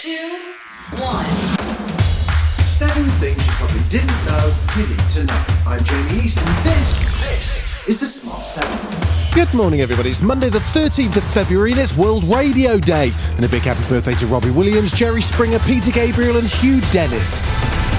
two, one. Seven things you probably didn't know you need to know. I'm Jamie East, and this, this is the Smart Seven. Good morning, everybody. It's Monday, the 13th of February, and it's World Radio Day. And a big happy birthday to Robbie Williams, Jerry Springer, Peter Gabriel, and Hugh Dennis.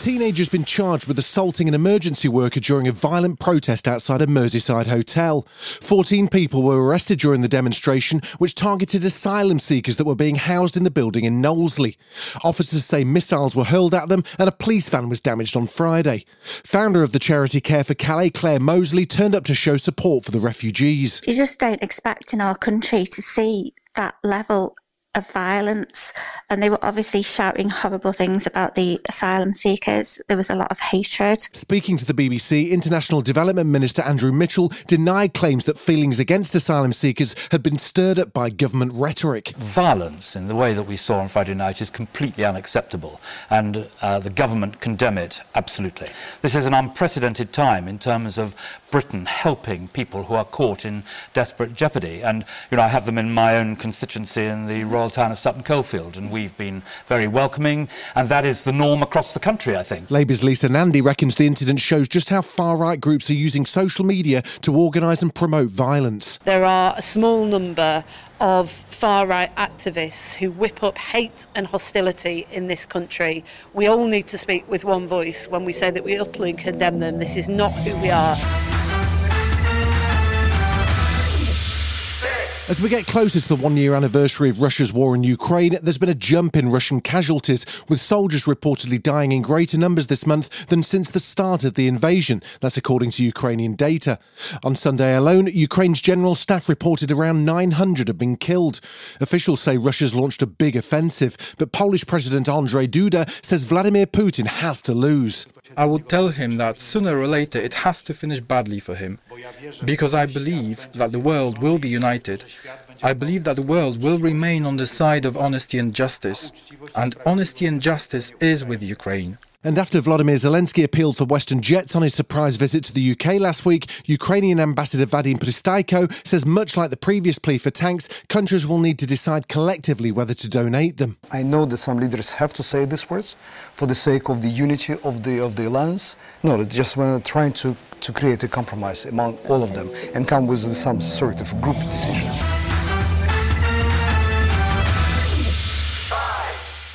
Teenager's been charged with assaulting an emergency worker during a violent protest outside a Merseyside hotel. 14 people were arrested during the demonstration, which targeted asylum seekers that were being housed in the building in Knowsley. Officers say missiles were hurled at them and a police van was damaged on Friday. Founder of the charity Care for Calais, Clare Moseley, turned up to show support for the refugees. You just don't expect in our country to see that level of violence. And they were obviously shouting horrible things about the asylum seekers. There was a lot of hatred. Speaking to the BBC, International Development Minister Andrew Mitchell denied claims that feelings against asylum seekers had been stirred up by government rhetoric. Violence in the way that we saw on Friday night is completely unacceptable, and uh, the government condemn it absolutely. This is an unprecedented time in terms of Britain helping people who are caught in desperate jeopardy. And, you know, I have them in my own constituency in the royal town of Sutton Coldfield, and we've been very welcoming, and that is the norm across the country, I think. Labour's Lisa Nandy reckons the incident shows just how far right groups are using social media to organise and promote violence. There are a small number of far right activists who whip up hate and hostility in this country. We all need to speak with one voice when we say that we utterly condemn them. This is not who we are. As we get closer to the one year anniversary of Russia's war in Ukraine, there's been a jump in Russian casualties, with soldiers reportedly dying in greater numbers this month than since the start of the invasion. That's according to Ukrainian data. On Sunday alone, Ukraine's general staff reported around 900 have been killed. Officials say Russia's launched a big offensive, but Polish President Andrzej Duda says Vladimir Putin has to lose. I would tell him that sooner or later it has to finish badly for him. Because I believe that the world will be united. I believe that the world will remain on the side of honesty and justice. And honesty and justice is with Ukraine. And after Vladimir Zelensky appealed for Western jets on his surprise visit to the UK last week, Ukrainian Ambassador Vadim Pristaiko says much like the previous plea for tanks, countries will need to decide collectively whether to donate them. I know that some leaders have to say these words for the sake of the unity of the of the alliance. No, just trying to, to create a compromise among all of them and come with some sort of group decision.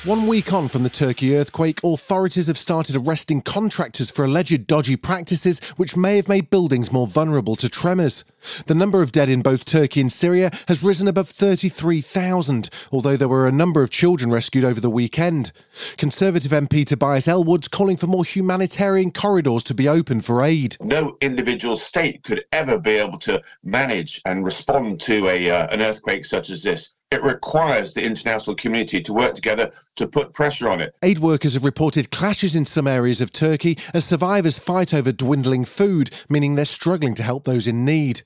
One week on from the Turkey earthquake, authorities have started arresting contractors for alleged dodgy practices which may have made buildings more vulnerable to tremors. The number of dead in both Turkey and Syria has risen above 33,000, although there were a number of children rescued over the weekend. Conservative MP Tobias Ellwood's calling for more humanitarian corridors to be opened for aid. No individual state could ever be able to manage and respond to a, uh, an earthquake such as this. It requires the international community to work together to put pressure on it. Aid workers have reported clashes in some areas of Turkey as survivors fight over dwindling food, meaning they're struggling to help those in need.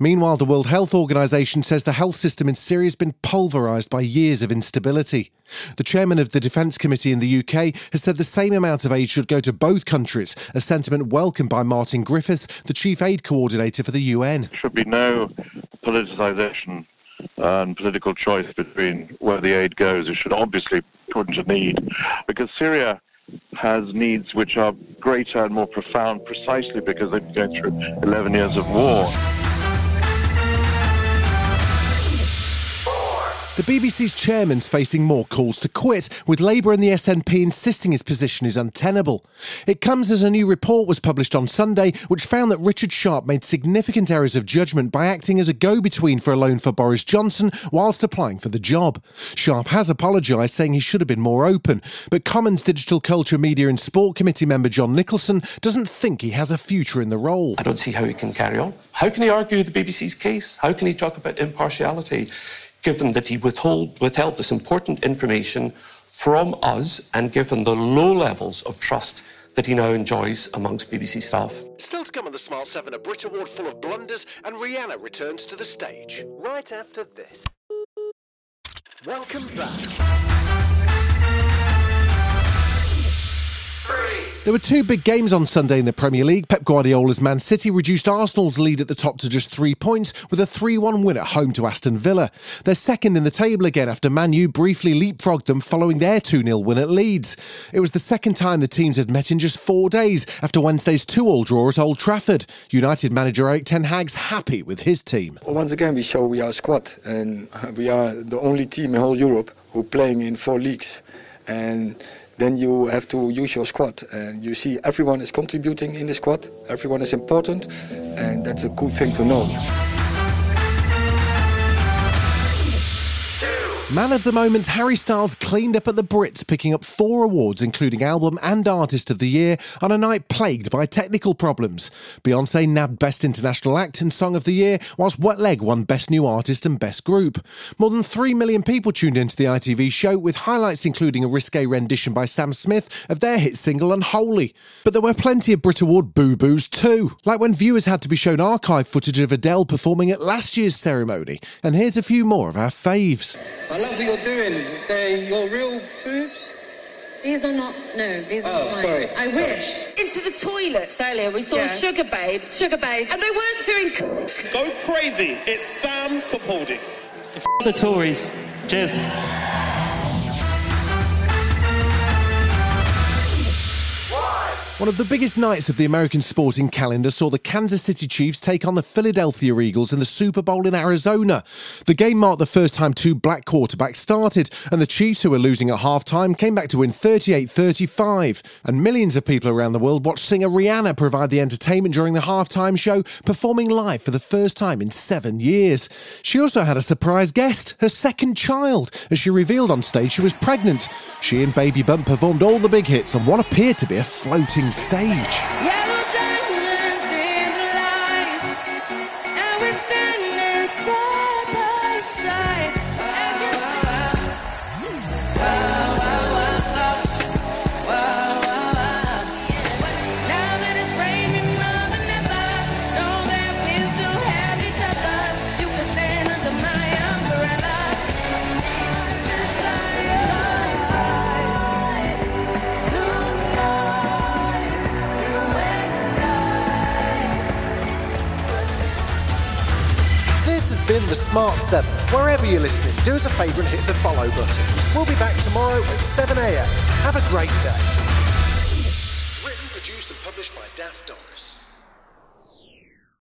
Meanwhile, the World Health Organization says the health system in Syria has been pulverized by years of instability. The chairman of the Defence Committee in the UK has said the same amount of aid should go to both countries, a sentiment welcomed by Martin Griffiths, the chief aid coordinator for the UN. There should be no politicisation and political choice between where the aid goes. It should obviously put into need because Syria has needs which are greater and more profound precisely because they've been going through 11 years of war. The BBC's chairman's facing more calls to quit, with Labour and the SNP insisting his position is untenable. It comes as a new report was published on Sunday, which found that Richard Sharp made significant errors of judgment by acting as a go between for a loan for Boris Johnson whilst applying for the job. Sharp has apologised, saying he should have been more open, but Commons Digital Culture, Media and Sport Committee member John Nicolson doesn't think he has a future in the role. I don't see how he can carry on. How can he argue the BBC's case? How can he talk about impartiality? Given that he withhold, withheld this important information from us and given the low levels of trust that he now enjoys amongst BBC staff. Still to come on the Smart 7, a Brit Award full of blunders, and Rihanna returns to the stage. Right after this. Welcome back. There were two big games on Sunday in the Premier League. Pep Guardiola's Man City reduced Arsenal's lead at the top to just three points with a 3 1 win at home to Aston Villa. They're second in the table again after Man U briefly leapfrogged them following their 2 0 win at Leeds. It was the second time the teams had met in just four days after Wednesday's 2 all draw at Old Trafford. United manager Erik Ten Hag's happy with his team. Once again, we show we are a squad and we are the only team in whole Europe who are playing in four leagues. And then you have to use your squad. And you see everyone is contributing in the squad, everyone is important, and that's a good thing to know. Man of the moment, Harry Styles cleaned up at the Brits, picking up four awards, including Album and Artist of the Year, on a night plagued by technical problems. Beyonce nabbed Best International Act and Song of the Year, whilst Wet Leg won Best New Artist and Best Group. More than 3 million people tuned into the ITV show, with highlights including a risque rendition by Sam Smith of their hit single Unholy. But there were plenty of Brit Award boo boos too, like when viewers had to be shown archive footage of Adele performing at last year's ceremony. And here's a few more of our faves. I love what you're doing. They're your real boobs? These are not. No, these are Oh, not mine. sorry, I sorry. wish. Into the toilets earlier, we saw Yeah. Sugababes, Sugar Babes, and they weren't doing. coke. Go crazy. It's Sam Capaldi. the Tories. Cheers. One of the biggest nights of the American sporting calendar saw the Kansas City Chiefs take on the Philadelphia Eagles in the Super Bowl in Arizona. The game marked the first time two black quarterbacks started, and the Chiefs, who were losing at halftime, came back to win 38 35. And millions of people around the world watched singer Rihanna provide the entertainment during the halftime show, performing live for the first time in seven years. She also had a surprise guest, her second child, as she revealed on stage she was pregnant. She and Baby Bump performed all the big hits and what appeared to be a floating stage. Yellow This has been The Smart 7. Wherever you're listening, do us a favour and hit the follow button. We'll be back tomorrow at 7am. Have a great day.